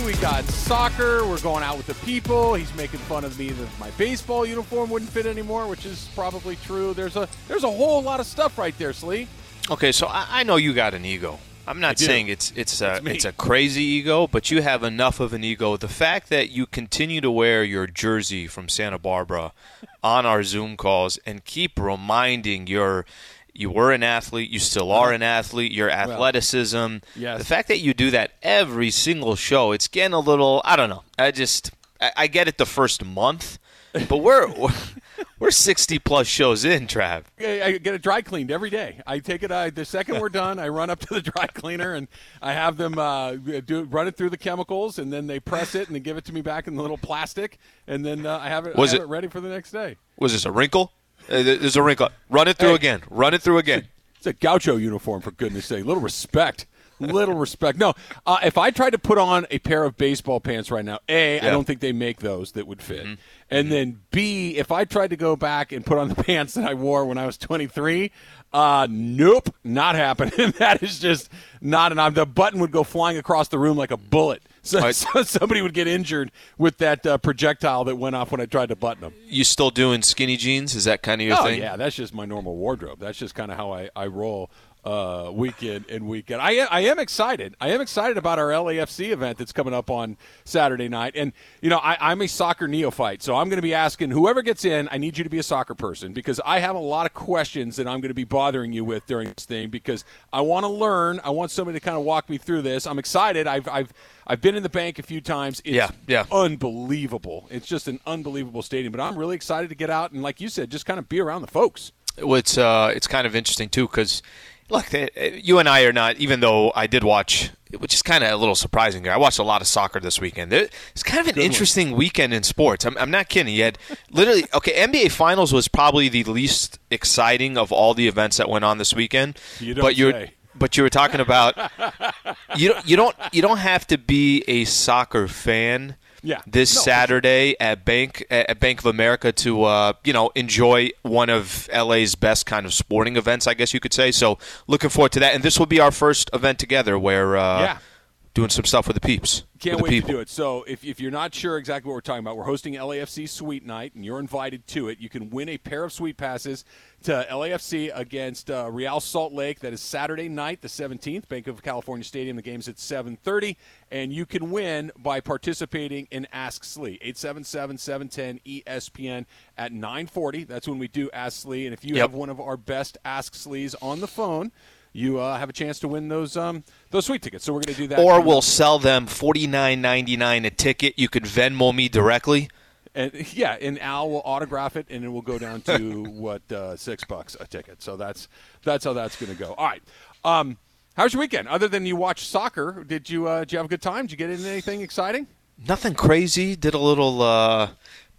We got soccer. We're going out with the people. He's making fun of me that my baseball uniform wouldn't fit anymore, which is probably true. There's a there's a whole lot of stuff right there, Slee. Okay, so I, I know you got an ego. I'm not saying it's it's a It's it's a crazy ego, but you have enough of an ego. The fact that you continue to wear your jersey from Santa Barbara on our Zoom calls and keep reminding your you were an athlete, you still are an athlete, your athleticism. yes. The fact that you do that every single show, it's getting a little I don't know. I just I, I get it the first month, but we're we're 60 plus shows in, Trav. I I get it dry cleaned every day. I take it. I, the second we're done, I run up to the dry cleaner and I have them uh, do run it through the chemicals, and then they press it and they give it to me back in the little plastic, and then uh, I have it. Was I have it- it ready for the next day? Was this a wrinkle? Uh, there- There's a wrinkle. Run it through Hey. again. Run it through again. It's a gaucho uniform, for goodness sake. Little respect. Little respect. No, uh, if I tried to put on a pair of baseball pants right now, A, I don't think they make those that would fit. Mm-hmm. And then B, if I tried to go back and put on the pants that I wore when I was 23, uh, nope, not happening. that is just not an option. The button would go flying across the room like a bullet. So, so somebody would get injured with that uh, projectile that went off when I tried to button them. You still doing skinny jeans? Is that kind of your Oh thing? yeah, that's just my normal wardrobe. That's just kind of how I, I roll uh, weekend and weekend. I am, I am excited. I am excited about our LAFC event that's coming up on Saturday night. And you know, I, I'm a soccer neophyte, so I'm going to be asking whoever gets in. I need you to be a soccer person because I have a lot of questions that I'm going to be bothering you with during this thing because I want to learn. I want somebody to kind of walk me through this. I'm excited. I've I've I've been in the bank a few times. It's Yeah, yeah. unbelievable. It's just an unbelievable stadium. But I'm really excited to get out and, like you said, just kind of be around the folks. Well, it's uh, it's kind of interesting too because look, you and I are not. Even though I did watch, which is kind of a little surprising. here. I watched a lot of soccer this weekend. It's kind of an interesting weekend in sports. I'm, I'm not kidding. You had literally okay. NBA Finals was probably the least exciting of all the events that went on this weekend. You don't but you're say. but you were talking about you don't you don't you don't have to be a soccer fan. Yeah. This No, Saturday at Bank at Bank of America to uh, you know enjoy one of LA's best kind of sporting events, I guess you could say. So looking forward to that, and this will be our first event together where uh, Yeah. Doing some stuff with the peeps. Can't wait people. to do it. So, if, if you're not sure exactly what we're talking about, we're hosting LAFC Suite Night, and you're invited to it. You can win a pair of suite passes to LAFC against uh, Real Salt Lake. That is Saturday night, the 17th, Banc of California Stadium. The game's at 7:30, and you can win by participating in Ask Slee 877-710-ESPN at 9:40. That's when we do Ask Slee, and if you Yep. have one of our best Ask Slees on the phone. You uh, have a chance to win those um, those sweet tickets. So we're going to do that. Or we'll sell them forty nine ninety nine a ticket. You could Venmo me directly. And yeah, and Al will autograph it, and it will go down to what uh, six bucks a ticket. So that's that's how that's going to go. All right. Um, how's your weekend? Other than you watch soccer, did you uh, did you have a good time? Did you get into anything exciting? Nothing crazy. Did a little.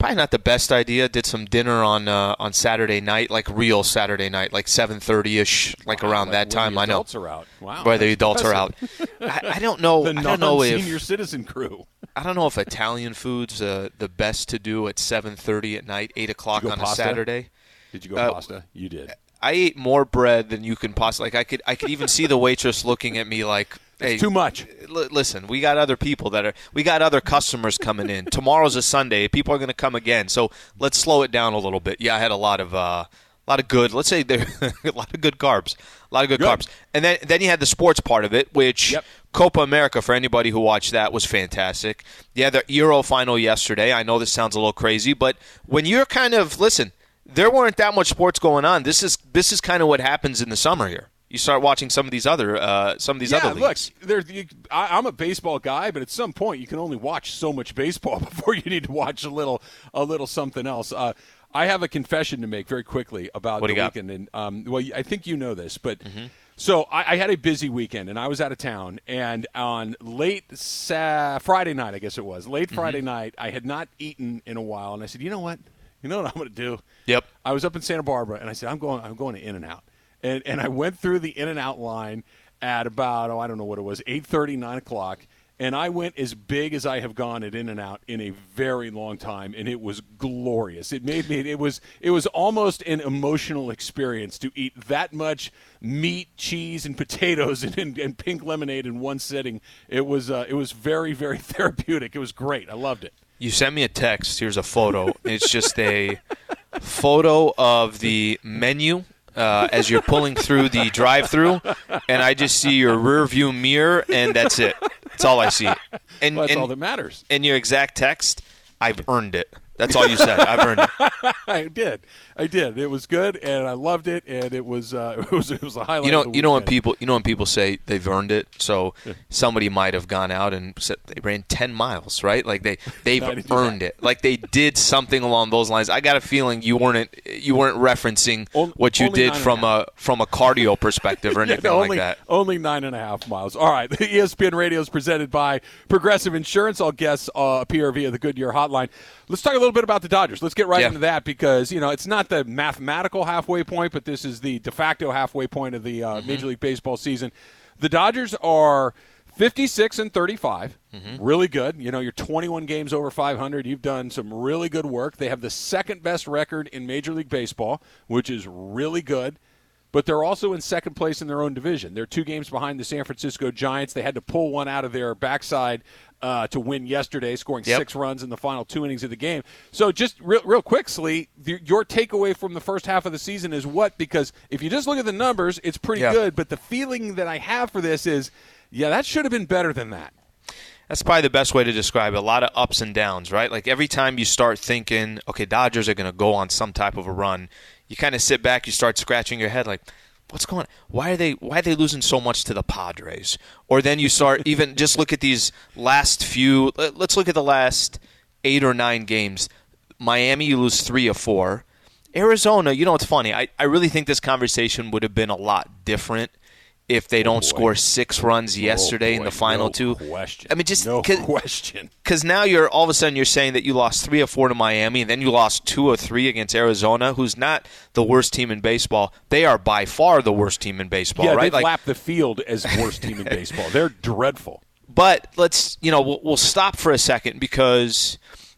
Probably not the best idea. Did some dinner on uh, on Saturday night, like real Saturday night, like seven thirty ish, like Wow, around like that time. I know adults are out. Wow, where the adults are out. I, I don't know. The I don't know non-senior citizen crew. I don't know if Italian food's uh, the best to do at seven thirty at night, eight o'clock on pasta? a Saturday. Did you go Uh, pasta? You did. I ate more bread than you can possibly. Like I could, I could even see the waitress looking at me like, "Hey, It's too much. L- listen, we got other people that are, we got other customers coming in. Tomorrow's a Sunday. People are going to come again. So let's slow it down a little bit. Yeah, I had a lot of, uh, a lot of good. Let's say there, a lot of good carbs, a lot of good, Good. carbs. And then, then you had the sports part of it, which Yep. Copa America for anybody who watched that was fantastic. Yeah, the Euro final yesterday. I know this sounds a little crazy, but when you're kind of listen, there weren't that much sports going on. This is this is kind of what happens in the summer here. You start watching some of these other uh, some of these yeah, other look, leagues. there's. You, I, I'm a baseball guy, but at some point you can only watch so much baseball before you need to watch a little, a little something else. Uh, I have a confession to make very quickly about What the you got? weekend, and um, well, I think you know this, but Mm-hmm. so I, I had a busy weekend, and I was out of town, and on late sa- Friday night, I guess it was late Mm-hmm. Friday night, I had not eaten in a while, and I said, you know what, you know what I'm going to do? Yep. I was up in Santa Barbara, and I said, I'm going, I'm going to In-N-Out, and and I went through the In-N-Out line at about oh I don't know what it was, eight thirty, nine o'clock. and I went as big as I have gone at In-N-Out in a very long time, and it was glorious. It made me. It was. It was almost an emotional experience to eat that much meat, cheese, and potatoes and, and, and pink lemonade in one sitting. It was. Uh, it was very, very therapeutic. It was great. I loved it. You sent me a text. Here's a photo. it's just a photo of the menu uh, as you're pulling through the drive-through, and I just see your rear view mirror, and that's it. That's all I see. And Well, that's and, all that matters. and your exact text, I've earned it. That's all you said. I've earned it. I did. I did. It was good, and I loved it, and it was. Uh, it was. It was a highlight. You know, you know when people, you know when people say they've earned it. So somebody might have gone out and said they ran ten miles, right? Like they they've No, I didn't do earned it. Like they did something along those lines. I got a feeling you weren't you weren't referencing what you did and a from a from a cardio perspective or Yeah, anything only, like that. Only nine and a half miles. All right. The ESPN Radio is presented by Progressive Insurance. All guests uh, appear via the Goodyear hotline. Let's talk little bit about the Dodgers. Let's get right Yeah. into that because, you know, it's not the mathematical halfway point, but this is the de facto halfway point of the uh, Mm-hmm. Major League Baseball season. The Dodgers are 56 and 35. Mm-hmm. Really good. You know, you're 21 games over 500. You've done some really good work. They have the second best record in Major League Baseball, which is really good but they're also in second place in their own division. They're two games behind the San Francisco Giants. They had to pull one out of their backside uh, to win yesterday, scoring Yep. six runs in the final two innings of the game. So, just real, real quick, Slee, the, your takeaway from the first half of the season is what? Because if you just look at the numbers, it's pretty Yeah. good. But the feeling that I have for this is, yeah, that should have been better than that. That's probably the best way to describe it. A lot of ups and downs, right? Like every time you start thinking, okay, Dodgers are going to go on some type of a run, you kind of sit back, you start scratching your head, like, what's going on? Why are they why are they losing so much to the Padres? Or then you start even just look at these last few. let- Let's look at the last eight or nine games. Miami, you lose three or four. Arizona, you know what's funny? I, I really think this conversation would have been a lot different if they don't boy. score six runs yesterday Oh, in the final no two. Question. I mean, just no 'cause- question. because now you're all of a sudden you're saying that you lost three or four to Miami, and then you lost two or three against Arizona, who's not the worst team in baseball. They are by far the worst team in baseball, Yeah, right? they've Like, lapped the field as worst team in baseball. They're dreadful. but let's you know we'll, we'll stop for a second because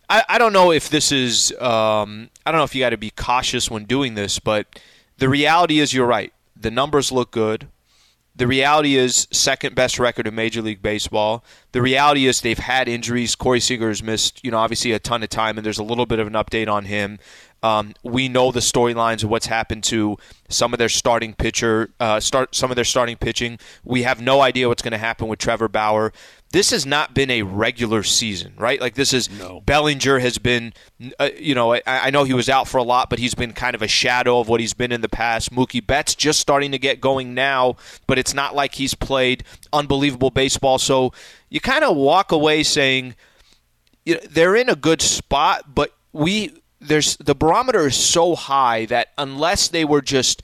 I, I don't know if this is um, I don't know if you got to be cautious when doing this, but the reality is you're right. The numbers look good. The reality is second best record in Major League Baseball. The reality is they've had injuries. Corey Seager has missed, you know, obviously a ton of time, and there's a little bit of an update on him. Um, we know the storylines of what's happened to some of their starting pitcher, uh, start some of their starting pitching. We have no idea what's going to happen with Trevor Bauer. This has not been a regular season, right? Like this is No. Bellinger has been, uh, you know, I, I know he was out for a lot, but he's been kind of a shadow of what he's been in the past. Mookie Betts just starting to get going now, but it's not like he's played unbelievable baseball. So you kind of walk away saying you know, they're in a good spot, but we there's the barometer is so high that unless they were just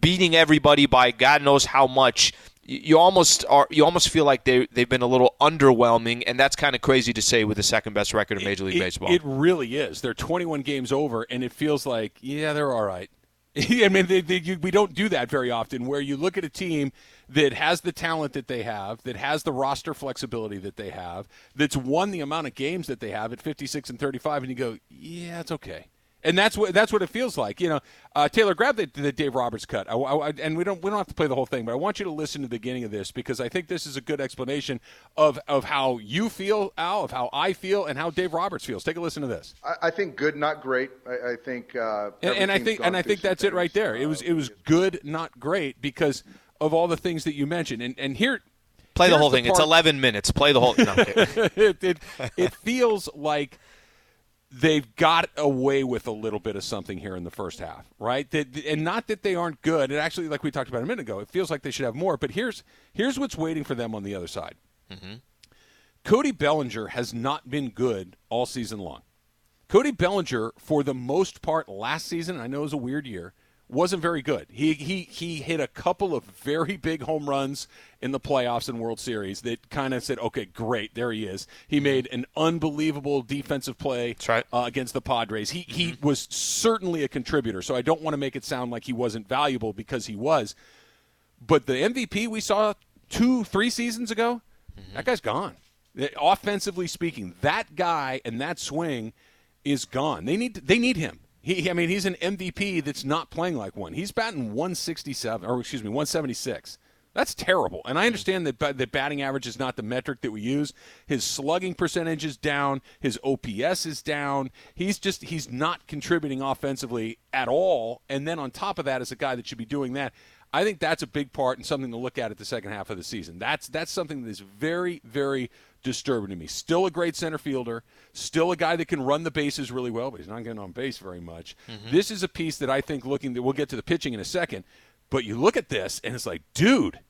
beating everybody by God knows how much. You- almost are. You almost feel like they they've been a little underwhelming, and that's kind of crazy to say with the second best record in Major League it, Baseball. It really is. They're 21 games over, and it feels like, yeah, they're all right. I mean, they, they, you, we don't do that very often. Where you look at a team that has the talent that they have, that has the roster flexibility that they have, that's won the amount of games that they have at 56 and 35, and you go, yeah, it's okay. And that's what that's what it feels like, you know. Uh, Taylor, grab the, the Dave Roberts cut, I, I- I- and we don't we don't have to play the whole thing, but I want you to listen to the beginning of this because I think this is a good explanation of of how you feel, Al, of how I feel, and how Dave Roberts feels. Take a listen to this. I, I think good, not great. I, I think, uh, and, and I think and I think some that's it right there. It was Uh, it was good, not great, because of all the things that you mentioned. And and here, Play the here's whole thing. It's 11 minutes. Play the whole. No, okay. it, it it feels like they've got away with a little bit of something here in the first half, right? That, and not that they aren't good. It actually, like we talked about a minute ago, it feels like they should have more. But here's here's what's waiting for them on the other side. Mm-hmm. Cody Bellinger has not been good all season long. Cody Bellinger, for the most part, last season, I know it was a weird year, wasn't very good. He he he hit a couple of very big home runs in the playoffs and World Series that kind of said, "Okay, great, there he is." He mm-hmm. made an unbelievable defensive play right. uh, against the Padres. He he mm-hmm. was certainly a contributor. So I don't want to make it sound like he wasn't valuable because he was. But the MVP we saw two, three seasons ago, mm-hmm. that guy's gone. Offensively speaking, that guy and that swing is gone. They need they need him. He, I mean, he's an MVP that's not playing like one. He's batting 167, or excuse me, 176. That's terrible. And I understand that the batting average is not the metric that we use. His slugging percentage is down. His OPS is down. He's just he's not contributing offensively at all. And then on top of that, is a guy that should be doing that. I think that's a big part and something to look at at the second half of the season. That's that's something that is very very disturbing to me. Still a great center fielder, still a guy that can run the bases really well, but he's not getting on base very much. Mm-hmm. This is a piece that I think looking that we'll get to the pitching in a second, but you look at this and it's like, dude,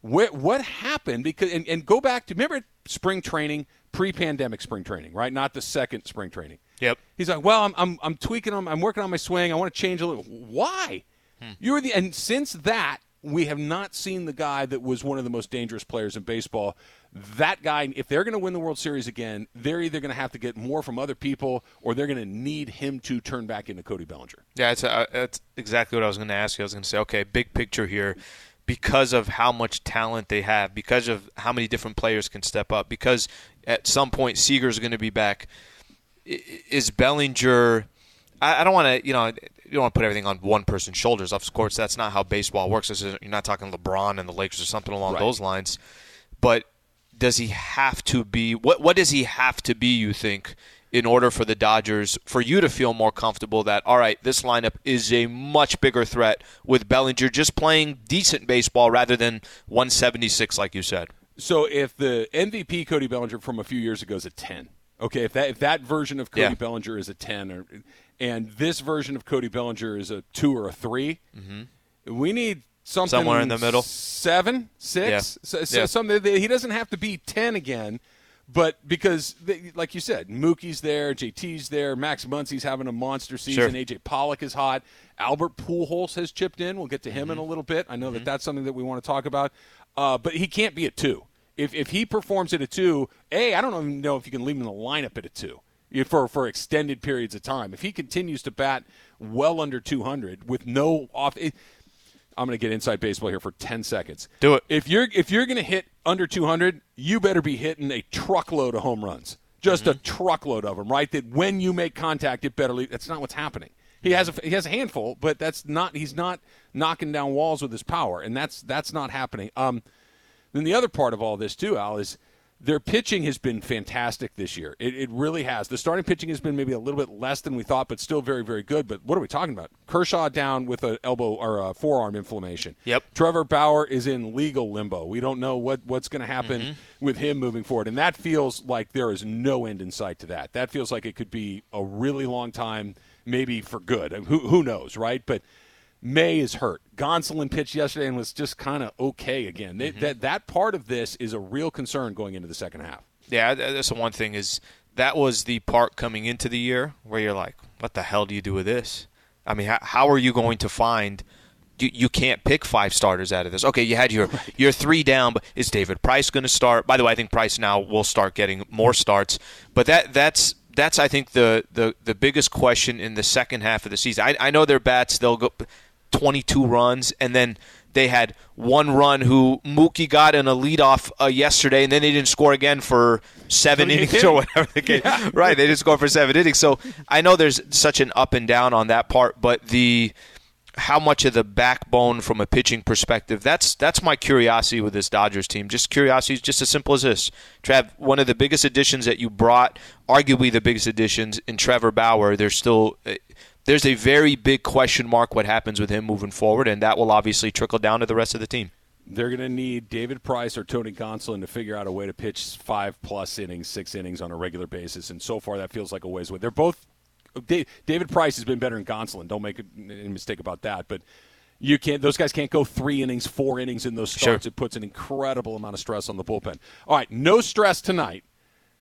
what what happened? Because and, and go back to remember spring training, pre-pandemic spring training, right? Not the second spring training. Yep. He's like, well, I'm I'm, I'm tweaking them. I'm working on my swing. I want to change a little. Why? Hmm. You were the and since that we have not seen the guy that was one of the most dangerous players in baseball. That guy, if they're going to win the World Series again, they're either going to have to get more from other people or they're going to need him to turn back into Cody Bellinger. Yeah, it's, uh, that's exactly what I was going to ask you. I was going to say, okay, big picture here. Because of how much talent they have, because of how many different players can step up, because at some point Seager is going to be back. Is Bellinger? I, don't want to, you know, you don't want to put everything on one person's shoulders. Of course, that's not how baseball works. You're not talking LeBron and the Lakers or something along right. those lines. But does he have to be? What What does he have to be? You think? In order for the Dodgers, for you to feel more comfortable that, all right, this lineup is a much bigger threat with Bellinger just playing decent baseball rather than 176, like you said. So if the MVP Cody Bellinger from a few years ago is a 10, okay, if that if that version of Cody yeah. Bellinger is a 10, or and this version of Cody Bellinger is a two or a 3 mm-hmm. we need something somewhere in the middle, seven, six, yeah. so, so yeah. something. He doesn't have to be ten again, but because, they, like you said, Mookie's there, JT's there, Max Muncy's having a monster season, sure. AJ Pollock is hot, Albert Pujols has chipped in. We'll get to him mm-hmm. in a little bit. I know mm-hmm. that that's something that we want to talk about, uh, but he can't be a two. If if he performs at a two, a I don't even know if you can leave him in the lineup at a two for for extended periods of time. If he continues to bat well under 200 with no off. It, I'm going to get inside baseball here for 10 seconds. Do it. If you're if you're going to hit under 200, you better be hitting a truckload of home runs. Just mm-hmm. a truckload of them, right? That when you make contact, it better leave. That's not what's happening. He has a he has a handful, but that's not he's not knocking down walls with his power, and that's that's not happening. Um, then the other part of all this too, Al, is their pitching has been fantastic this year. It, it, really has. The starting pitching has been maybe a little bit less than we thought, but still very, very good. But what are we talking about? Kershaw down with an elbow or a forearm inflammation. Yep. Trevor Bauer is in legal limbo. We don't know what, what's going to happen mm-hmm. with him moving forward. And that feels like there is no end in sight to that. That feels like it could be a really long time, maybe for good. Who, who knows, right? But – May is hurt. Gonsolin pitched yesterday and was just kind of okay again. Mm-hmm. That that part of this is a real concern going into the second half. Yeah, that's the one thing is that was the part coming into the year where you're like, what the hell do you do with this? I mean, how, how are you going to find? You, you can't pick five starters out of this. Okay, you had your right. your three down, but is David Price going to start? By the way, I think Price now will start getting more starts. But that that's that's I think the the the biggest question in the second half of the season. I, I know their bats they'll go 22 runs, and then they had one run who Mookie got in a leadoff uh, yesterday, and then they didn't score again for seven innings or whatever the case. Yeah. Right, they didn't score for seven innings. So I know there's such an up and down on that part, but the how much of the backbone from a pitching perspective that's that's my curiosity with this Dodgers team. Just curiosity is just as simple as this. Trav, one of the biggest additions that you brought, arguably the biggest additions in Trevor Bauer. There's still there's a very big question mark what happens with him moving forward, and that will obviously trickle down to the rest of the team. They're going to need David Price or Tony Gonsolin to figure out a way to pitch five plus innings, six innings on a regular basis, and so far that feels like a ways away. They're both. David Price has been better than Gonsolin. Don't make a mistake about that, but you can't those guys can't go three innings four innings in those starts sure. it puts an incredible amount of stress on the bullpen all right no stress tonight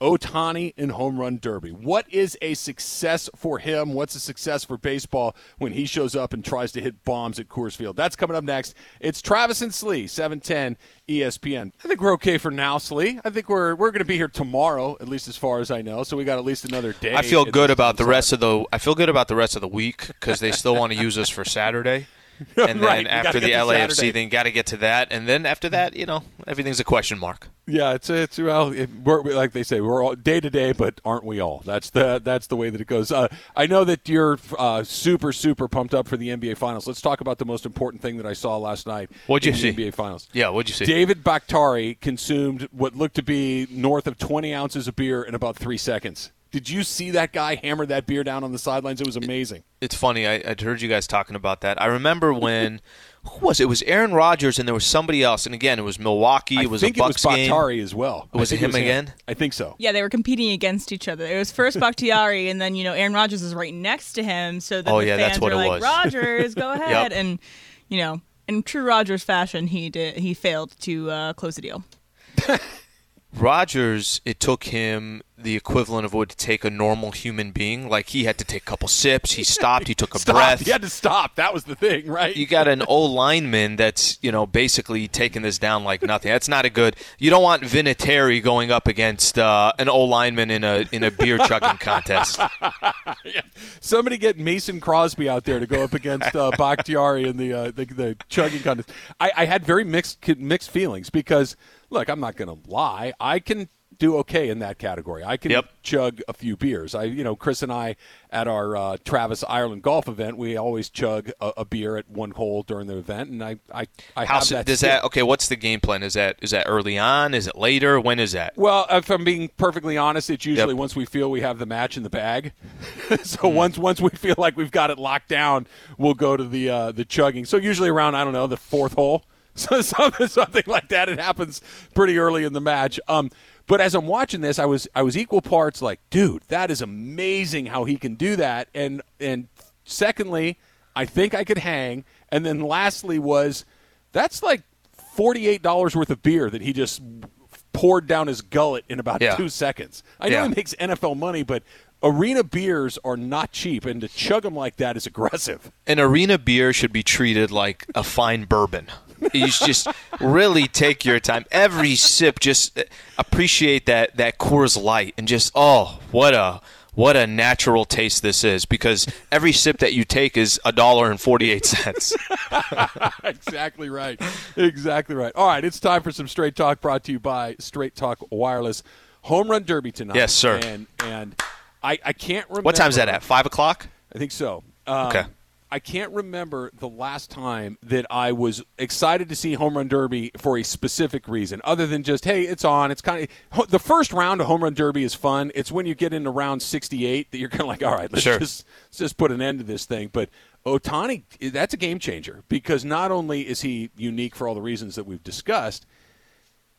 Otani in home run derby. What is a success for him? What's a success for baseball when he shows up and tries to hit bombs at Coors Field? That's coming up next. It's Travis and Slee, 710 ESPN. I think we're okay for now, Slee. I think we're we're going to be here tomorrow, at least as far as I know. So we got at least another day. I feel good about the rest of the. I feel good about the rest of the week because they still want to use us for Saturday. And then Right, you after the LAFC, Saturday. then got to get to that, and then after that, you know, everything's a question mark. Yeah, it's it's well, it, we're, like they say, we're all day to day, but aren't we all? That's the that's the way that it goes. Uh, I know that you're uh, super super pumped up for the NBA Finals. Let's talk about the most important thing that I saw last night. What'd you in see? The NBA Finals. Yeah, what'd you see? David Bakhtiari consumed what looked to be north of 20 ounces of beer in about three seconds. Did you see that guy hammer that beer down on the sidelines? It was amazing. It's funny. I, I'd heard you guys talking about that. I remember when who was it? It was Aaron Rodgers, and there was somebody else. And again, it was Milwaukee. I It was think a Bucks it was game. As well. Was I it think him again? I think so. Yeah, they were competing against each other. It was first Bakhtiari, and then you know Aaron Rodgers is right next to him. So then Oh, the yeah, fans that's what were it like, was. "Rodgers, go ahead!" And you know, in true Rodgers fashion, he did he failed to uh, close the deal. Rodgers, it took him the equivalent of what would take a normal human being. Like he had to take a couple sips. He stopped. He took a breath. He had to stop. That was the thing, right? you got an old lineman that's you know basically taking this down like nothing. That's not a good. You don't want Vinatieri going up against uh, an old lineman in a in a beer chugging contest. Somebody get Mason Crosby out there to go up against uh, Bakhtiari in the, uh, the the chugging contest. I, I had very mixed mixed feelings because look, I'm not going to lie. I can do okay in that category. I can Yep. chug a few beers. I, you know, Chris and I at our uh, Travis Ireland golf event, we always chug a, a beer at one hole during the event, and I, I, I How have that. does still. that? Okay, what's the game plan? Is that is that early on? Is it later? When is that? Well, if I'm being perfectly honest, it's usually Yep. Once we feel we have the match in the bag. so once once we feel like we've got it locked down, we'll go to the uh, the chugging. So usually around I don't know the fourth hole, so something, something like that. It happens pretty early in the match. Um, but as I'm watching this, I was I was equal parts like, dude, that is amazing how he can do that. And and secondly, I think I could hang. And then lastly was that's like forty eight dollars worth of beer that he just poured down his gullet in about Yeah. two seconds. I know Yeah. he makes NFL money, but arena beers are not cheap, and to chug them like that is aggressive. An arena beer should be treated like a fine bourbon. You just really take your time. Every sip, just appreciate that that Coors Light, and just oh, what a what a natural taste this is. Because every sip that you take is a dollar and forty eight cents. exactly right. Exactly right. All right, it's time for some straight talk brought to you by Straight Talk Wireless. Home Run Derby tonight. Yes, sir. And and I, I can't remember. What time's that at? Five o'clock. I think so. Um, Okay. I can't remember the last time that I was excited to see Home Run Derby for a specific reason, other than just hey, it's on. It's kind of the first round of Home Run Derby is fun. It's when you get into round sixty-eight that you're kind of like, all right, let's Sure. just let's just put an end to this thing. But Otani, that's a game changer because not only is he unique for all the reasons that we've discussed,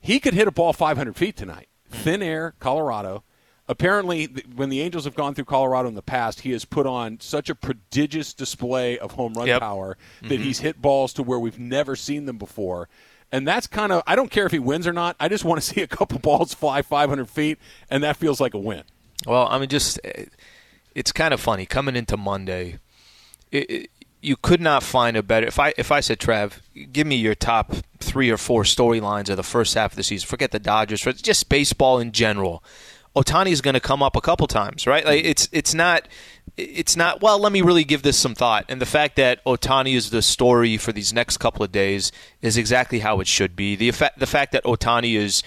he could hit a ball 500 feet tonight. Hmm. Thin air, Colorado. Apparently, when the Angels have gone through Colorado in the past, he has put on such a prodigious display of home run Yep. power that he's hit balls to where we've never seen them before. And that's kind of, I don't care if he wins or not. I just want to see a couple balls fly 500 feet, and that feels like a win. Well, I mean, just eh, it's kind of funny coming into Monday. It, it, you could not find a better. If I if I said, Trav, give me your top three or four storylines of the first half of the season. Forget the Dodgers, for just baseball in general. Otani's going to come up a couple times, right? Like it's it's not it's not. Well, let me really give this some thought. And the fact that Otani is the story for these next couple of days is exactly how it should be. The effect, the fact that Otani is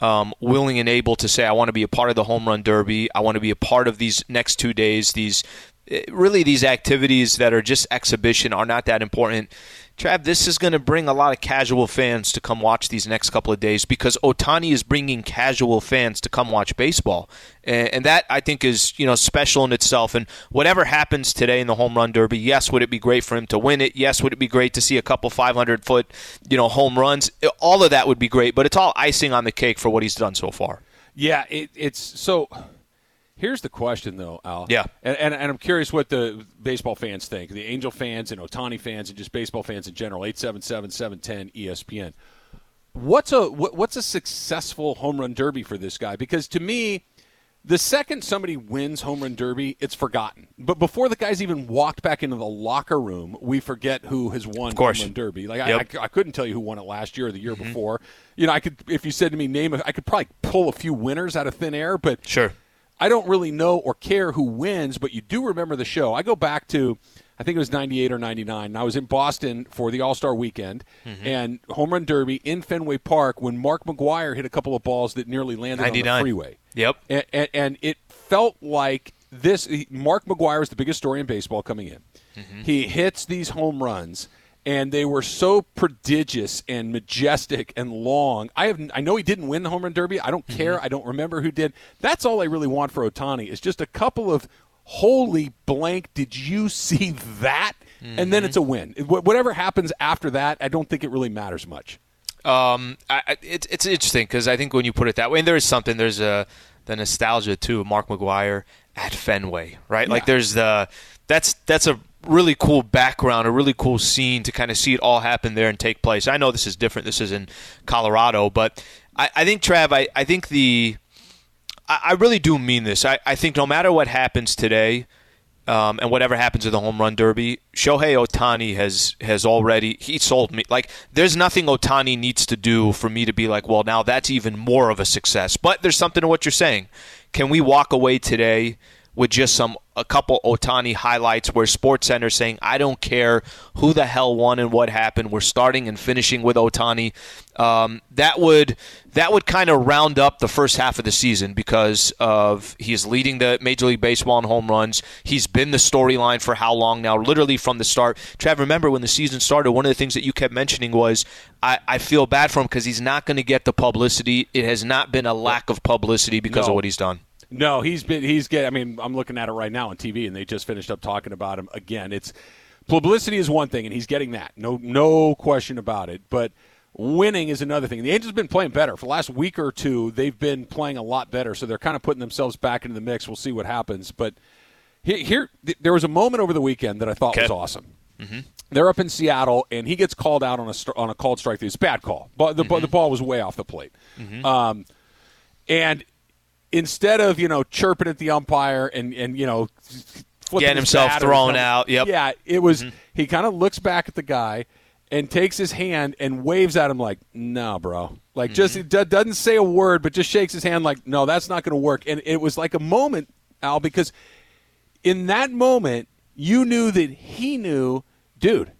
um, willing and able to say, I want to be a part of the home run derby. I want to be a part of these next two days. These eh, really these activities that are just exhibition are not that important. Trav, this is going to bring a lot of casual fans to come watch these next couple of days because Otani is bringing casual fans to come watch baseball, and, that I think is you know special in itself. And whatever happens today in the home run derby, yes, would it be great for him to win it? Yes, would it be great to see a couple 500 foot you know home runs? All of that would be great, but it's all icing on the cake for what he's done so far. Yeah, it, it's so. Here's the question, though, Al. Yeah. And, and, and I'm curious what the baseball fans think, the Angel fans and Otani fans and just baseball fans in general. 877-710 ESPN. What's a what, what's a successful home run derby for this guy? Because to me, the second somebody wins home run derby, it's forgotten. But before the guy's even walked back into the locker room, we forget who has won home run derby. Like yep. I, I, I, couldn't tell you who won it last year or the year mm-hmm. before. You know, I could if you said to me name, I could probably pull a few winners out of thin air. But sure, I don't really know or care who wins. But you do remember the show. I go back to I think it was 98 or 99. And I was in Boston for the All Star weekend mm-hmm. and home run derby in Fenway Park when Mark McGwire hit a couple of balls that nearly landed 99. on the freeway. Yep. And, and, and, it felt like this. Mark McGwire is the biggest story in baseball coming in. Mm-hmm. He hits these home runs. And they were so prodigious and majestic and long. I have I know he didn't win the home run derby. I don't care. Mm-hmm. I don't remember who did. That's all I really want for Otani is just a couple of holy blank, did you see that? Mm-hmm. And then mm-hmm. it's a win. Whatever happens after that, I don't think it really matters much. Um, I, it's it's interesting because I think when you put it that way, and there is something. There's a the nostalgia too. Of Mark McGwire at Fenway, right? Yeah. Like there's the that's that's a really cool background, a really cool scene to kind of see it all happen there and take place. I know this is different. This is in Colorado, but I, I think Trav, I, I think the I, really do mean this. I, I think no matter what happens today, um, and whatever happens in the home run derby, Shohei Otani has has already he sold me. Like there's nothing Otani needs to do for me to be like, well, now that's even more of a success. But there's something to what you're saying. Can we walk away today with just some a couple Otani highlights where SportsCenter saying, I don't care who the hell won and what happened. We're starting and finishing with Otani. Um, that would that would kind of round up the first half of the season because of he's leading the Major League Baseball in home runs. He's been the storyline for how long now? Literally from the start. Trav, remember when the season started, one of the things that you kept mentioning was I, I feel bad for him because he's not going to get the publicity. It has not been a lack of publicity because no. of what he's done. No, he's been he's get. I mean, I'm looking at it right now on TV, and they just finished up talking about him again. It's publicity is one thing, and he's getting that. No, no question about it. But winning is another thing. The Angels have been playing better for the last week or two. They've been playing a lot better, so they're kind of putting themselves back into the mix. We'll see what happens. But here, here there was a moment over the weekend that I thought okay. was awesome. Mm-hmm. They're up in Seattle, and he gets called out on a on a called strike. It's a bad call, but the, mm-hmm. the ball was way off the plate. Mm-hmm. Um, and instead of you know chirping at the umpire and and you know getting himself thrown out, yep. Yeah, it was. Mm-hmm. He kind of looks back at the guy and takes his hand and waves at him like, "No, bro." Like mm-hmm. just d- doesn't say a word, but just shakes his hand like, "No, that's not going to work." And it was like a moment, Al, because in that moment you knew that he knew, dude.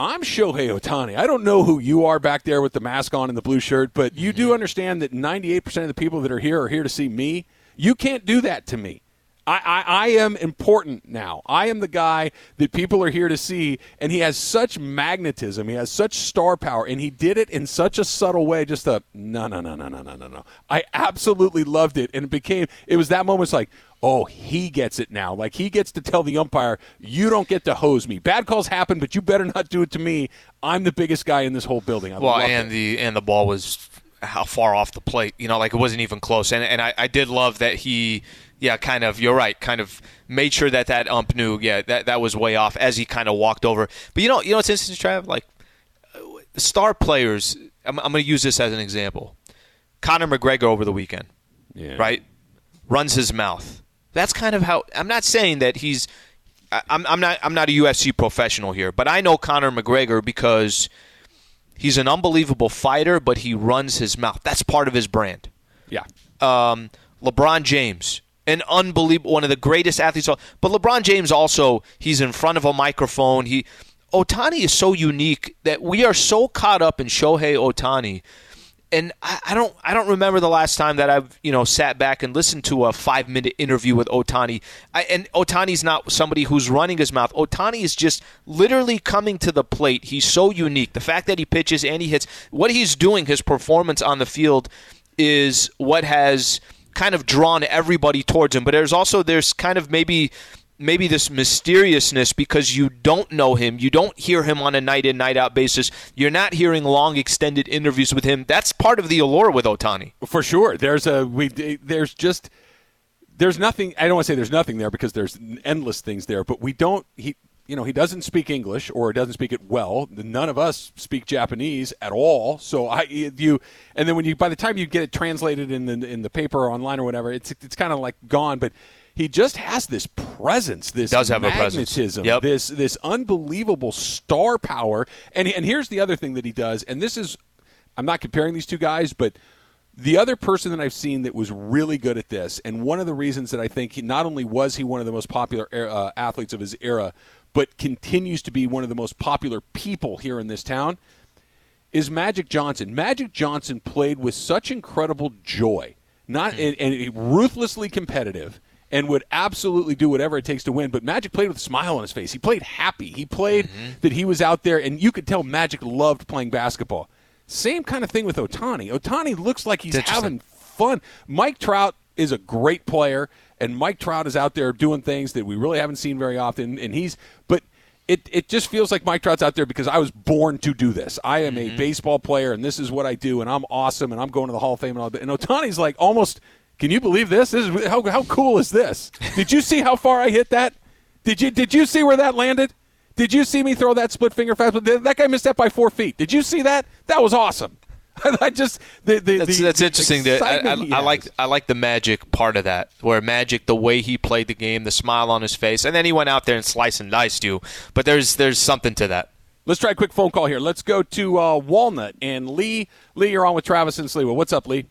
I'm Shohei Ohtani. I don't know who you are back there with the mask on and the blue shirt, but you do mm-hmm. understand that 98% of the people that are here are here to see me. You can't do that to me. I, I, I, am important now. I am the guy that people are here to see, and he has such magnetism. He has such star power, and he did it in such a subtle way. Just a no, no, no, no, no, no, no, no. I absolutely loved it, and it became. It was that moment. It's like, oh, he gets it now. Like he gets to tell the umpire, you don't get to hose me. Bad calls happen, but you better not do it to me. I'm the biggest guy in this whole building. I well, and it. the and the ball was how far off the plate. You know, like it wasn't even close. And and I, I did love that he, yeah, kind of. You're right. Kind of made sure that that ump knew. Yeah, that that was way off as he kind of walked over. But you know, you know, it's interesting, Trav. Like uh, star players. I'm, I'm going to use this as an example. Conor McGregor over the weekend, yeah. right? Runs his mouth that's kind of how I'm not saying that he's I'm, I'm not I'm not a UFC professional here, but I know Conor McGregor because he's an unbelievable fighter, but he runs his mouth. That's part of his brand. Yeah. Um, LeBron James, an unbelievable one of the greatest athletes. But LeBron James also he's in front of a microphone. He Otani is so unique that we are so caught up in Shohei Ohtani and I, I, don't I don't remember the last time that I've you know sat back and listened to a five minute interview with Otani. I, and Otani's not somebody who's running his mouth. Otani is just literally coming to the plate. He's so unique. The fact that he pitches and he hits, what he's doing, his performance on the field, is what has kind of drawn everybody towards him. But there's also there's kind of maybe maybe this mysteriousness because you don't know him. You don't hear him on a night in, night out basis. You're not hearing long, extended interviews with him. That's part of the allure with Otani. For sure. There's a we there's just there's nothing. I don't want to say there's nothing there because there's endless things there. But we don't. He you know he doesn't speak English or doesn't speak it well. None of us speak Japanese at all. So I you and then when you by the time you get it translated in the in the paper or online or whatever, it's it's kind of like gone. But he just has this presence, this does have magnetism, yep. this this unbelievable star power. And and here's the other thing that he does, and this is I'm not comparing these two guys, but the other person that I've seen that was really good at this, and one of the reasons that I think he, not only was he one of the most popular uh, athletes of his era, but continues to be one of the most popular people here in this town, is Magic Johnson. Magic Johnson played with such incredible joy, not and, and ruthlessly competitive, and would absolutely do whatever it takes to win. But Magic played with a smile on his face. He played happy. He played mm-hmm. that he was out there, and you could tell Magic loved playing basketball. Same kind of thing with Otani. Otani looks like he's having fun. Mike Trout is a great player and Mike Trout is out there doing things that we really haven't seen very often. And he's, but it, it just feels like Mike Trout's out there because I was born to do this. I am mm-hmm. a baseball player, and this is what I do, and I'm awesome, and I'm going to the Hall of Fame and all that. And Ohtani's like almost, can you believe this? This is how how cool is this? Did you see how far I hit that? Did you did you see where that landed? Did you see me throw that split finger fastball? That guy missed that by four feet. Did you see that? That was awesome. I just the, the, that's, the, that's interesting. That I, I, I, like I like the magic part of that, where magic, the way he played the game, the smile on his face, and then he went out there and sliced and diced you. But there's there's something to that. Let's try a quick phone call here. Let's go to uh, Walnut and Lee. Lee, you're on with Travis and Sliwa. What's up, Lee?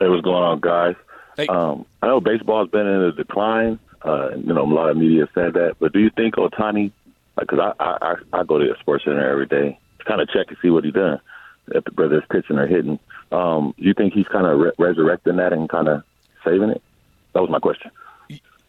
Hey, what's going on, guys? Hey. Um, I know baseball's been in a decline. Uh, you know, a lot of media said that. But do you think Ohtani? Because I, I I go to the SportsCenter every day to kind of check and see what he's done if the brother's pitching or hitting. Um, do you think he's kind of re- resurrecting that and kind of saving it? That was my question.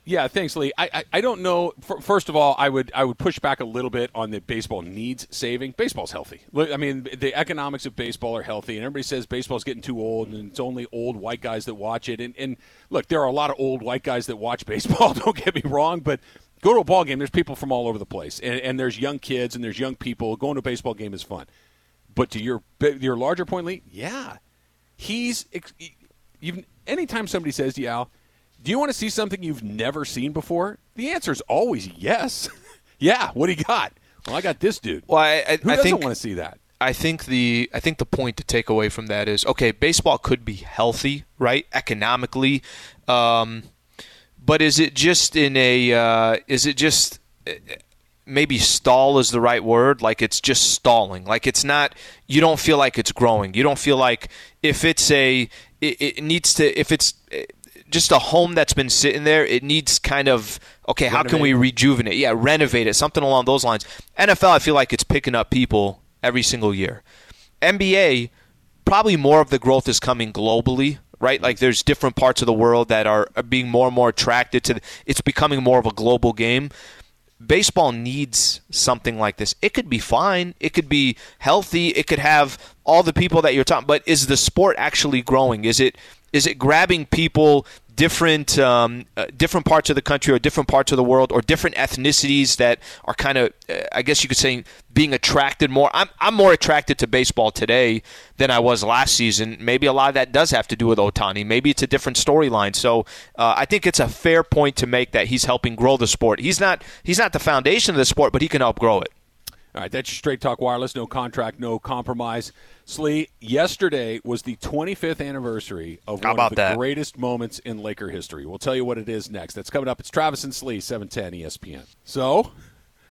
Yeah, thanks, Lee. I, I, I don't know. First of all, I would I would push back a little bit on the baseball needs saving. Baseball's healthy. I mean, the economics of baseball are healthy, and everybody says baseball's getting too old, and it's only old white guys that watch it. And, and look, there are a lot of old white guys that watch baseball. Don't get me wrong, but go to a ball game. There's people from all over the place, and, and there's young kids and there's young people. Going to a baseball game is fun. But to your your larger point, Lee, yeah, he's anytime somebody says to you, Al, do you want to see something you've never seen before? The answer is always yes. yeah, what do you got? Well, I got this dude. Well, I, I, Who doesn't think, want to see that? I think the I think the point to take away from that is okay, baseball could be healthy, right, economically, um, but is it just in a uh, is it just maybe stall is the right word like it's just stalling like it's not you don't feel like it's growing you don't feel like if it's a it, it needs to if it's eh, just a home that's been sitting there it needs kind of okay how can we rejuvenate yeah renovate it something along those lines nfl i feel like it's picking up people every single year nba probably more of the growth is coming globally right? Like there's different parts of the world that are, are being more and more attracted to. The, it's becoming more of a global game baseball needs something like this. It could be fine. It could be healthy. It could have all the people that you're talking. But is the sport actually growing? Is it is it grabbing people different um, uh, different parts of the country or different parts of the world or different ethnicities that are kind of uh, I guess you could say being attracted more. I'm I'm more attracted to baseball today than I was last season. Maybe a lot of that does have to do with Otani. Maybe it's a different storyline. So uh, I think it's a fair point to make that he's helping grow the sport. He's not he's not the foundation of the sport, but he can help grow it. All right, that's Straight Talk Wireless. No contract, no compromise. Slee, yesterday was the 25th anniversary of one of the that? greatest moments in Laker history. We'll tell you what it is next. That's coming up. It's Travis and Slee, 710 ESPN. So,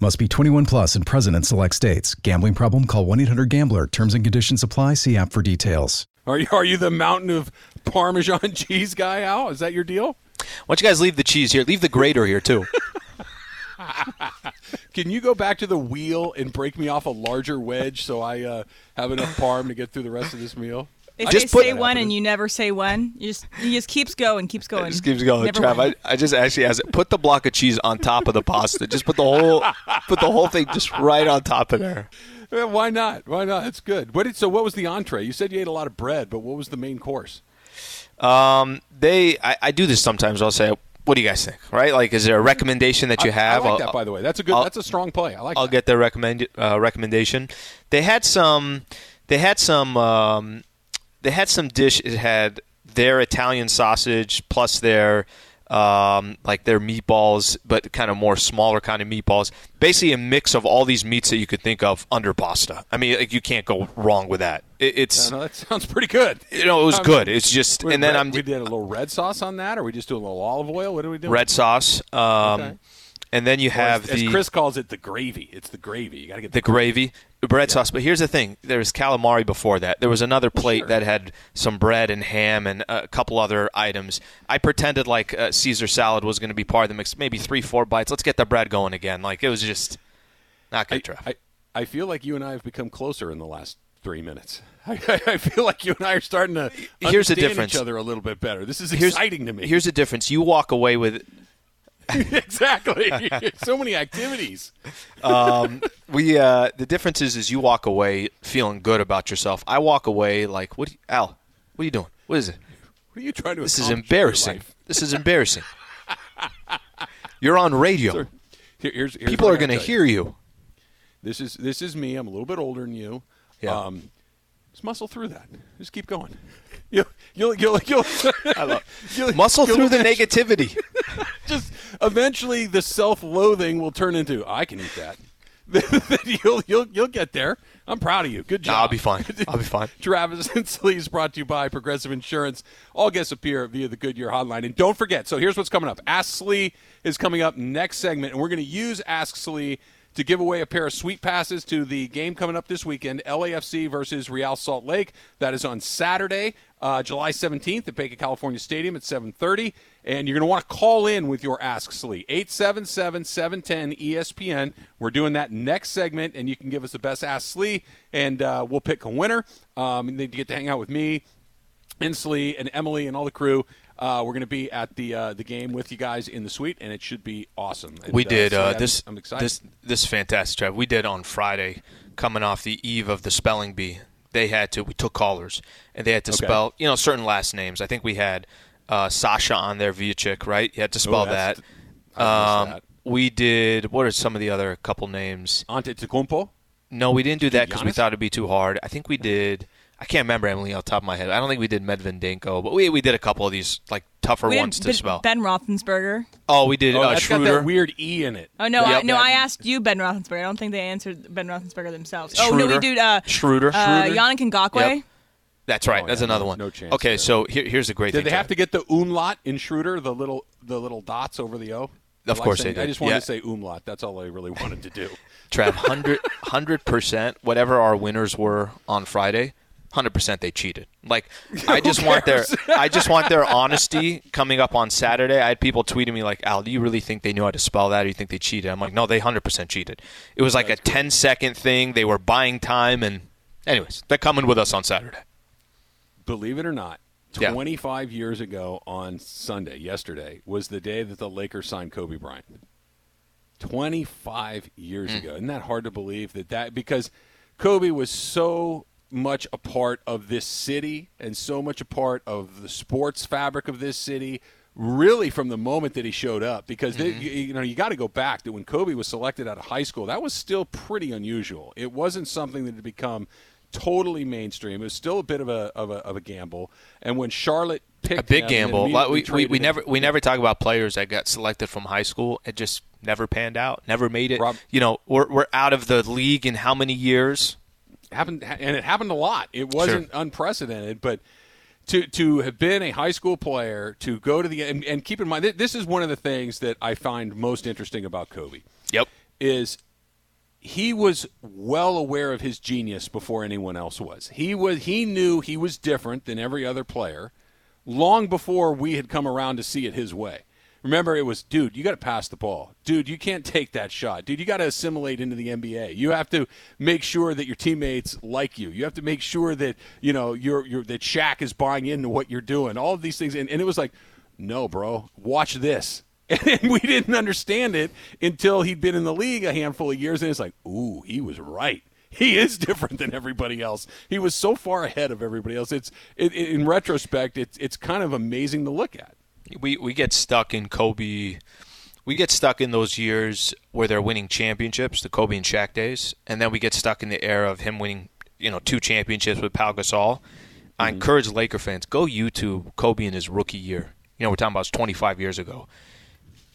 Must be 21 plus and present in select states. Gambling problem? Call 1 800 GAMBLER. Terms and conditions apply. See app for details. Are you are you the mountain of Parmesan cheese guy, Al? Is that your deal? Why don't you guys leave the cheese here? Leave the grater here too. Can you go back to the wheel and break me off a larger wedge so I uh, have enough parm to get through the rest of this meal? If Just they say one and you never say one, you just you just keeps going, keeps going. It just keeps going, Never Trav. I, I just actually asked it. Put the block of cheese on top of the pasta. Just put the whole, put the whole thing just right on top of there. Yeah, why not? Why not? It's good. What did, so what was the entree? You said you ate a lot of bread, but what was the main course? Um, they, I, I do this sometimes. I'll say, "What do you guys think?" Right? Like, is there a recommendation that you I- have? I, like I'll- that, by the way. That's a good. I'll- that's a strong play. I like. I'll that. get their recommend uh, recommendation. They had some. They had some. Um, they had some dish. It had their Italian sausage plus their um, like their meatballs, but kind of more smaller kind of meatballs. Basically, a mix of all these meats that you could think of under pasta. I mean, like, you can't go wrong with that. It, it's no, that sounds pretty good. you know it was I mean, good. It's just and then red- I'm we did a little red sauce on that, or we just do a little olive oil. What do we do? red sauce. Um, Okay. And then you have as, the as Chris calls it, the gravy. It's the gravy. You got to get the gravy, bread sauce. But here's the thing: there was calamari before that. There was another plate Sure. that had some bread and ham and a couple other items. I pretended like uh, Caesar salad was going to be part of the mix. Maybe three, four bites. Let's get the bread going again. Like it was just not good. Trev. I, I feel like you and I have become closer in the last three minutes. I, I feel like you and I are starting to Here's the understand difference. each other a little bit better. This is here's, exciting to me. Here's the difference: you walk away with exactly. so many activities. um, we uh, the difference is is you walk away feeling good about yourself. I walk away like, what, you- Al? What are you doing? What is it? What are you trying to? This is accomplish in your embarrassing. This is embarrassing. You're on radio. Sir, here- here's, here's People are going to hear you. This is this is me. I'm a little bit older than you. Yeah. Um, just muscle through that. Just keep going. You'll you'll you'll you'll, you'll Muscle you'll through the negativity. Just eventually, the self-loathing will turn into I can eat that. You'll you'll you'll get there. I'm proud of you. Good job. I'll be fine. I'll be fine. Travis and Slee is brought to you by Progressive Insurance. All guests appear via the Goodyear hotline. And don't forget, so here's what's coming up. Ask Slee is coming up next segment, and we're going to use Ask Slee to give away a pair of sweet passes to the game coming up this weekend, LAFC versus Real Salt Lake. That is on Saturday, uh, July 17th at Banc of California Stadium at 7:30. And you're going to want to call in with your Ask Slee 877-710-ESPN. We're doing that next segment, and you can give us the best Ask Slee, and uh, we'll pick a winner. Um, and then you get to hang out with me, Inslee and Emily and all the crew. Uh, we're going to be at the uh, the game with you guys in the suite, and it should be awesome. And, We did so, uh, yeah, this. I'm excited. This this is fantastic, Trev. We did on Friday, coming off the eve of the spelling bee. They had to. We took callers, and they had to Okay. spell you know certain last names. I think we had uh, Sasha on there, Vujacic, right? You had to spell Oh, that's- that. I Um, that. we did. What are some of the other couple names? Antetokounmpo. No, we didn't do that because we thought it'd be too hard. I think we did. I can't remember Emily off the top of my head. I don't think we did Medvedenko, but we we did a couple of these like tougher We did ones to Ben- spell. Ben Roethlisberger. oh, we did Oh, uh, that's got Schroeder. that weird e in it. Oh no, Yep. I, no! I asked you Ben Roethlisberger. I don't think they answered Ben Roethlisberger themselves. Oh no, we do. Uh, Schroeder. Uh, Schroeder. Yannick Ngakoue. Yep. That's right. Oh, That's yeah, another no- one. no chance Okay, there. so here, here's a great thing. Did thing. they have Jeff. to get the umlaut in Schroeder? The little the little dots over the O. Of course saying- they did. I just wanted Yeah. to say umlaut. That's all I really wanted to do. Trav, 100 percent. Whatever our winners were on Friday, hundred percent they cheated. Like I just want their I just want their honesty coming up on Saturday. I had people tweeting me like, "Al, do you really think they knew how to spell that? Or do you think they cheated?" I'm like, "No, they hundred percent cheated. It was like a 10 second thing. They were buying time, and anyways, they're coming with us on Saturday." Believe it or not, Yeah. 25 years ago on Sunday, yesterday, was the day that the Lakers signed Kobe Bryant. 25 years Hmm. ago. Isn't that hard to believe that that because Kobe was so much a part of this city and so much a part of the sports fabric of this city really from the moment that he showed up because Mm-hmm. you, you know you got to go back that when Kobe was selected out of high school that was still pretty unusual it wasn't something that had become totally mainstream it was still a bit of a of a, of a gamble and when Charlotte picked A big gamble. We, we, we never we never talk about players that got selected from high school. It just never panned out. Never made it. Rob- you know, we're we're out of the league in how many years? Happened and it happened a lot. It wasn't unprecedented, but to to have been a high school player to go to the and, and keep in mind th- this is one of the things that I find most interesting about Kobe Yep. is he was well aware of his genius before anyone else was. He was he knew he was different than every other player long before we had come around to see it his way. Remember, it was, dude, you got to pass the ball. Dude, you can't take that shot. Dude, you got to assimilate into the NBA. You have to make sure that your teammates like you. You have to make sure that you know you're, you're that Shaq is buying into what you're doing. All of these things, and, and it was like, no, bro, watch this. And we didn't understand it until he'd been in the league a handful of years, and it's like, ooh, he was right he is different than everybody else. He was so far ahead of everybody else. It's it, in retrospect, it's it's kind of amazing to look at. We we get stuck in Kobe. We get stuck in those years where they're winning championships, the Kobe and Shaq days, and then we get stuck in the era of him winning, you know, two championships with Pau Gasol. I mm-hmm. encourage Laker fans go YouTube Kobe in his rookie year. You know, we're talking about 25 years ago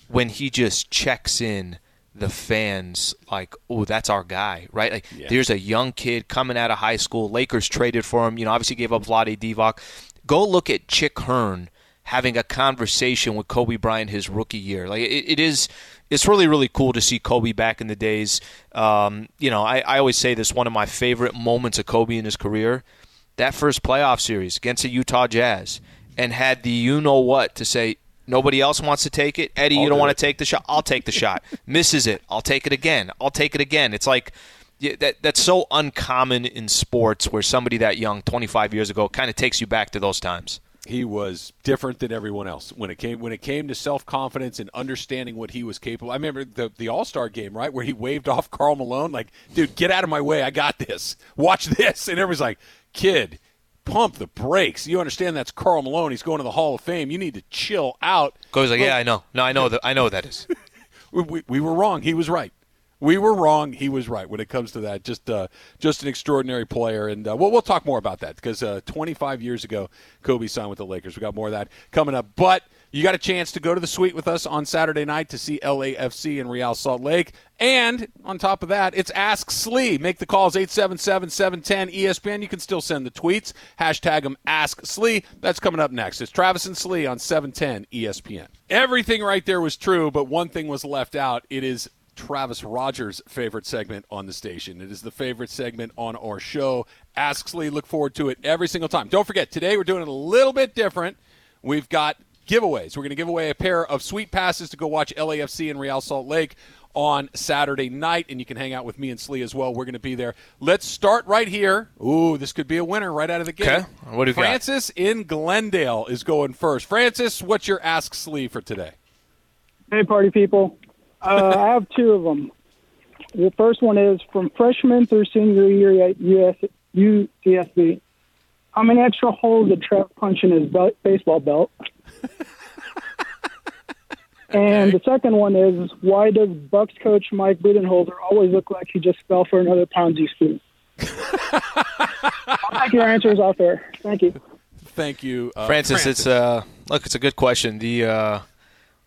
when he just checks in the fans like, oh, that's our guy, right? Like, yeah. there's a young kid coming out of high school. Lakers traded for him. You know, obviously gave up Vlade Divac. Go look at Chick Hearn having a conversation with Kobe Bryant his rookie year. Like, it, it is, it's really really cool to see Kobe back in the days. Um, you know, I, I always say this one of my favorite moments of Kobe in his career, that first playoff series against the Utah Jazz, and had the you know what to say Nobody else wants to take it. Eddie, I'll you don't do want to take the shot. I'll take the shot. Misses it. I'll take it again. I'll take it again. It's like yeah, that that's so uncommon in sports where somebody that young 25 years ago kind of takes you back to those times. He was different than everyone else when it came when it came to self confidence and understanding what he was capable. I remember the the All Star game right where he waved off Karl Malone like, "Dude, get out of my way! I got this. Watch this!" And everyone's like, "Kid, pump the brakes. You understand that's Karl Malone. He's going to the Hall of Fame. You need to chill out. Goes like, yeah, I know. No, I know that. I know what that is. we, we, we, were wrong. He was right. We were wrong. He was right when it comes to that. Just, uh, just an extraordinary player, and uh, we'll, we'll talk more about that because uh, 25 years ago, Kobe signed with the Lakers. We got more of that coming up, but. You got a chance to go to the suite with us on Saturday night to see LAFC and Real Salt Lake. And on top of that, it's Ask Slee. Make the calls 877 710 ESPN. You can still send the tweets. Hashtag them Ask Slee. That's coming up next. It's Travis and Slee on 710 ESPN. Everything right there was true, but one thing was left out. It is Travis Rodgers' favorite segment on the station. It is the favorite segment on our show. Ask Slee. Look forward to it every single time. Don't forget, today we're doing it a little bit different. We've got giveaways. We're going to give away a pair of sweet passes to go watch LAFC and Real Salt Lake on Saturday night, and you can hang out with me and Slee as well. We're going to be there. Let's start right here. Ooh, this could be a winner right out of the gate. Okay. What do you Francis got? in Glendale is going first. Francis, what's your Ask Slee for today? Hey, party people. Uh, I have two of them. The first one is from freshman through senior year at US, UCSB. How many extra holes did Trev punch in his baseball belt? and the second one is why does Bucks coach Mike Budenholzer always look like he just fell for another Ponzi scheme? I'll take your answers off there. Thank you. Thank you, uh, Francis, Francis. It's uh, look, it's a good question. The uh,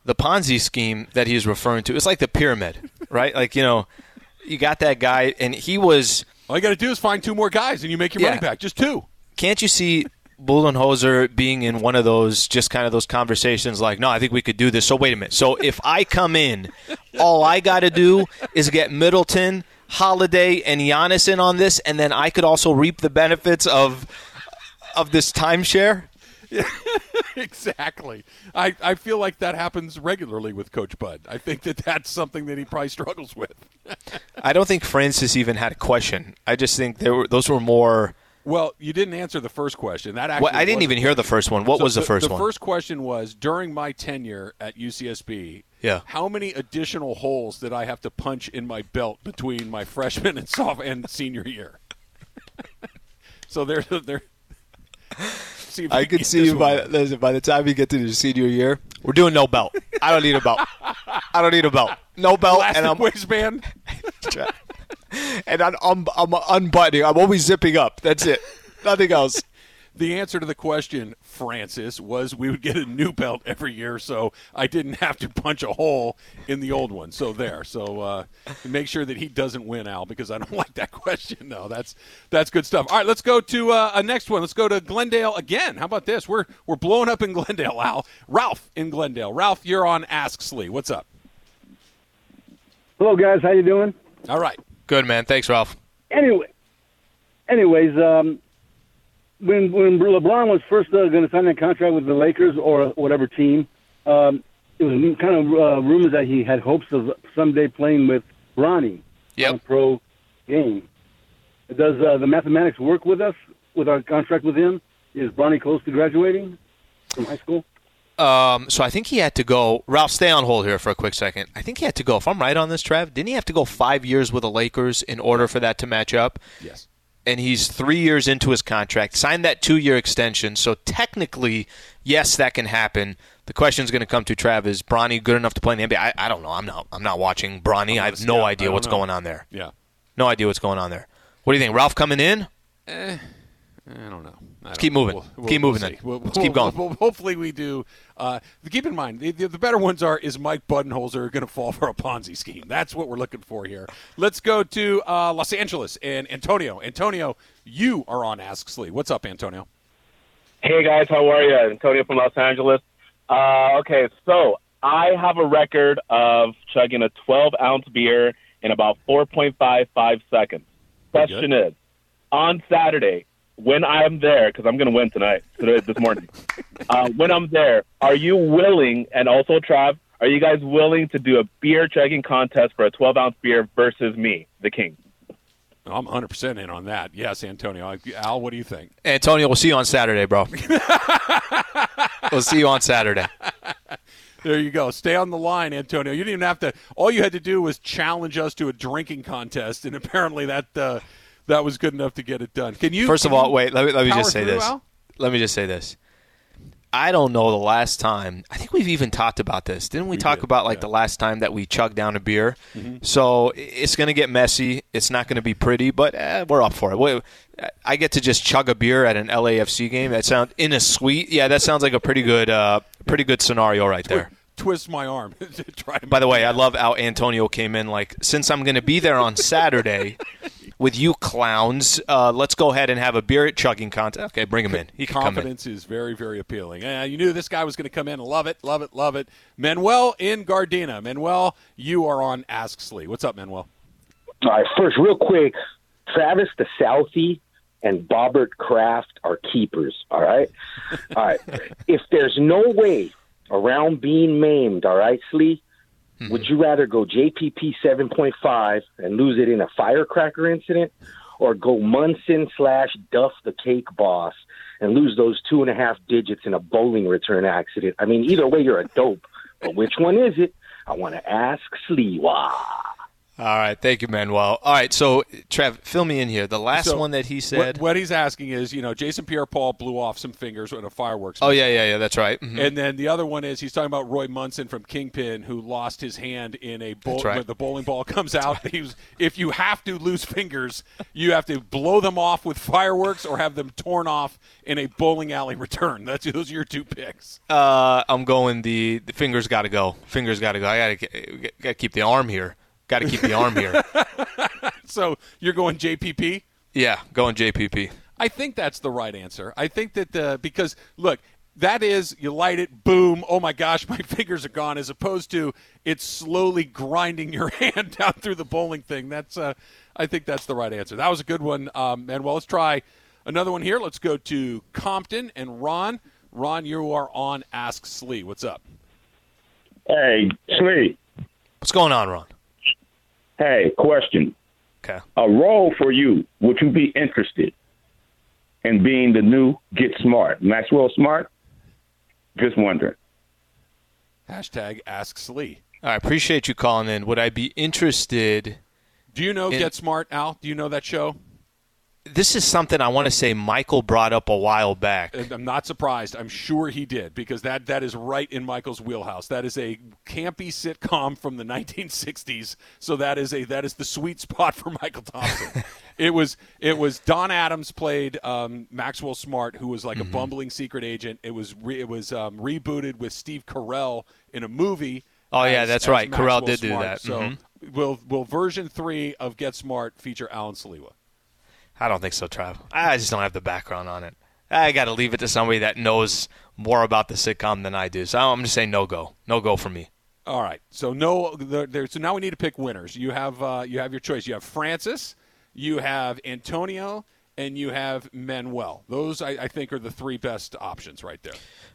the Ponzi scheme that he's referring to, it's like the pyramid, right? like you know, you got that guy, and he was. All you got to do is find two more guys, and you make your yeah. money back. Just two. Can't you see Budenholzer being in one of those just kind of those conversations like, no, I think we could do this. So wait a minute. So if I come in, all I got to do is get Middleton, Holiday, and Giannis in on this, and then I could also reap the benefits of of this timeshare. Yeah, exactly. I, I feel like that happens regularly with Coach Bud. I think that that's something that he probably struggles with. I don't think Francis even had a question. I just think there were those were more well, you didn't answer the first question. That actually well, I didn't even hear the first one. What so was the, the first the one? The first question was during my tenure at UCSB. Yeah. How many additional holes did I have to punch in my belt between my freshman and sophomore and senior year? so there's there, there. I could see you by listen, by the time you get to the senior year, we're doing no belt. I don't need a belt. I don't need a belt. No belt, Elastic and I'm waistband. and I'm, I'm, I'm unbuttoning. I'm always zipping up. That's it. Nothing else. The answer to the question, Francis, was we would get a new belt every year, so I didn't have to punch a hole in the old one. So there. So uh, make sure that he doesn't win, Al, because I don't like that question. No, that's that's good stuff. All right, let's go to uh, a next one. Let's go to Glendale again. How about this? We're we're blowing up in Glendale, Al. Ralph in Glendale. Ralph, you're on Ask Slee. What's up? Hello, guys. How you doing? All right. Good man. Thanks, Ralph. Anyway, anyways, um, when when LeBron was first uh, going to sign that contract with the Lakers or whatever team, um, it was kind of uh, rumors that he had hopes of someday playing with Bronny Yep. on a pro game. Does uh, the mathematics work with us with our contract with him? Is Bronny close to graduating from high school? Um, so I think he had to go. Ralph, stay on hold here for a quick second. I think he had to go. If I'm right on this, Trev, didn't he have to go five years with the Lakers in order for that to match up? Yes. And he's three years into his contract, signed that two year extension. So technically, yes, that can happen. The question is going to come to Trav: Is Bronny good enough to play in the NBA? I, I don't know. I'm not. I'm not watching Bronny. I have no. I idea what's know. going on there. Yeah. No idea what's going on there. What do you think? Ralph coming in? Eh, I don't know. I don't keep know. moving. Keep moving then. see. We'll- Let's we'll- keep going. we'll- hopefully we do. Uh, keep in mind, the, the, the better ones are is Mike Budenholzer going to fall for a Ponzi scheme? That's what we're looking for here. Let's go to uh, Los Angeles and Antonio. Antonio, you are on Ask Slee. What's up, Antonio? Hey guys, how are you? Antonio from Los Angeles. Uh, okay, so I have a record of chugging a 12 ounce beer in about 4.55 seconds. Question is, on Saturday, when I'm there, because I'm going to win tonight, today, this morning, uh, when I'm there, are you willing, and also Trav, are you guys willing to do a beer chugging contest for a 12 ounce beer versus me, the king? I'm 100% in on that. Yes, Antonio. Al, what do you think? Antonio, we'll see you on Saturday, bro. we'll see you on Saturday. There you go. Stay on the line, Antonio. You didn't even have to. All you had to do was challenge us to a drinking contest, and apparently that uh, that was good enough to get it done. Can you? First of all, wait. Let me, let me just say this. Al? Let me just say this. I don't know the last time. I think we've even talked about this. Didn't we, talk did, about like yeah. the last time that we chugged down a beer? Mm-hmm. So it's going to get messy. It's not going to be pretty, but eh, we're up for it. We- I get to just chug a beer at an LAFC game. That sounds in a suite. Yeah, that sounds like a pretty good, uh, pretty good scenario right there. Twist my arm. try By the way, I love how Antonio came in. Like, since I'm going to be there on Saturday with you clowns, uh, let's go ahead and have a beer at chugging contest. Okay, bring him in. He can come in. Confidence is very, very appealing. Uh, you knew this guy was going to come in and love it, love it, love it. Manuel in Gardena. Manuel, you are on Ask Slee. What's up, Manuel? All right, first, real quick, Travis the Southie and Bobbert Kraft are keepers. All right, all right. if there's no way around being maimed, all right, Slee, would you rather go JPP seven point five and lose it in a firecracker incident, or go Munson slash Duff the Cake Boss and lose those two and a half digits in a bowling return accident? I mean, either way, you're a dope. But which one is it? I want to ask Slee. All right, thank you, Manuel. All right, so Trev, fill me in here. The last So, one that he said. What, what he's asking is, you know, Jason Pierre-Paul blew off some fingers in a fireworks. oh yeah, yeah, yeah. That's right. Mhm. And then the other one is he's talking about Roy Munson from Kingpin, who lost his hand in a bowl. Right. When the bowling ball comes out, he was, if you have to lose fingers, you have to blow them off with fireworks or have them torn off in a bowling alley return. That's those are your two picks. Uh, I'm going the the fingers got to go. Fingers got to go. I got to got to keep the arm here. Got to keep the arm here. So you're going JPP. Yeah, going JPP. I think that's the right answer. I think that the because look, that is you light it, boom, oh my gosh, my fingers are gone. As opposed to it's slowly grinding your hand down through the bowling thing. That's uh, I think that's the right answer. That was a good one, um, and well, let's try another one here. Let's go to Compton and Ron. Ron, you are on Ask Slee. What's up? Hey, Slee. What's going on, Ron? Hey, question. Okay. A role for you, would you be interested in being the new Get Smart? Maxwell Smart? Just wondering. Hashtag Ask Slee. I appreciate you calling in. Would I be interested? Do you know in- Get Smart, Al? Do you know that show? This is something I want to say Michael brought up a while back. And I'm not surprised. I'm sure he did because that that is right in Michael's wheelhouse. That is a campy sitcom from the 1960s. So that is a that is the sweet spot for Michael Thompson. it was it was Don Adams played um, Maxwell Smart, who was like Mm-hmm. a bumbling secret agent. It was re, it was um, rebooted with Steve Carell in a movie. Oh, yeah, as- that's as right. Carell Maxwell did do that. So Mhm. will will version three of Get Smart feature Alan Sliwa? I don't think so, Trav. I just don't have the background on it. I got to leave it to somebody that knows more about the sitcom than I do. So I'm just saying no go, no go for me. All right. So no, there, so now we need to pick winners. You have uh, you have your choice. You have Francis, you have Antonio, and you have Manuel. Those, I, I think, are the three best options right there.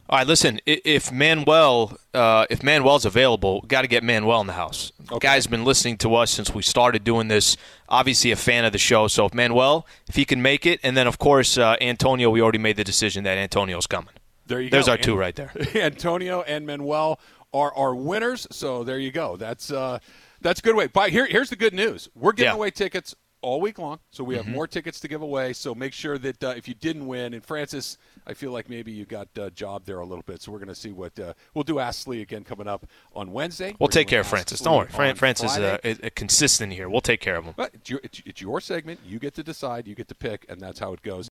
All right, listen. If Manuel, uh, if Manuel's available, got to get Manuel in the house. Okay. Guy's been listening to us since we started doing this. Obviously, a fan of the show. So if Manuel, if he can make it, and then of course uh, Antonio, we already made the decision that Antonio's coming. There you There's go. our two right there. Antonio and Manuel are our winners. So there you go. That's uh, that's a good way. But here, here's the good news. We're giving Yeah. away tickets all week long, so we have Mhm. more tickets to give away. So make sure that uh, if you didn't win, and Francis, I feel like maybe you got uh, jobbed there a little bit. So we're going to see what uh, we'll do. Ask Slee again coming up on Wednesday. We'll We're take care of Francis. Lee Don't worry. Fran- Francis is, uh, is, uh, consistent here. We'll take care of him. But it's your, it's, it's your segment. You get to decide. You get to pick, and that's how it goes.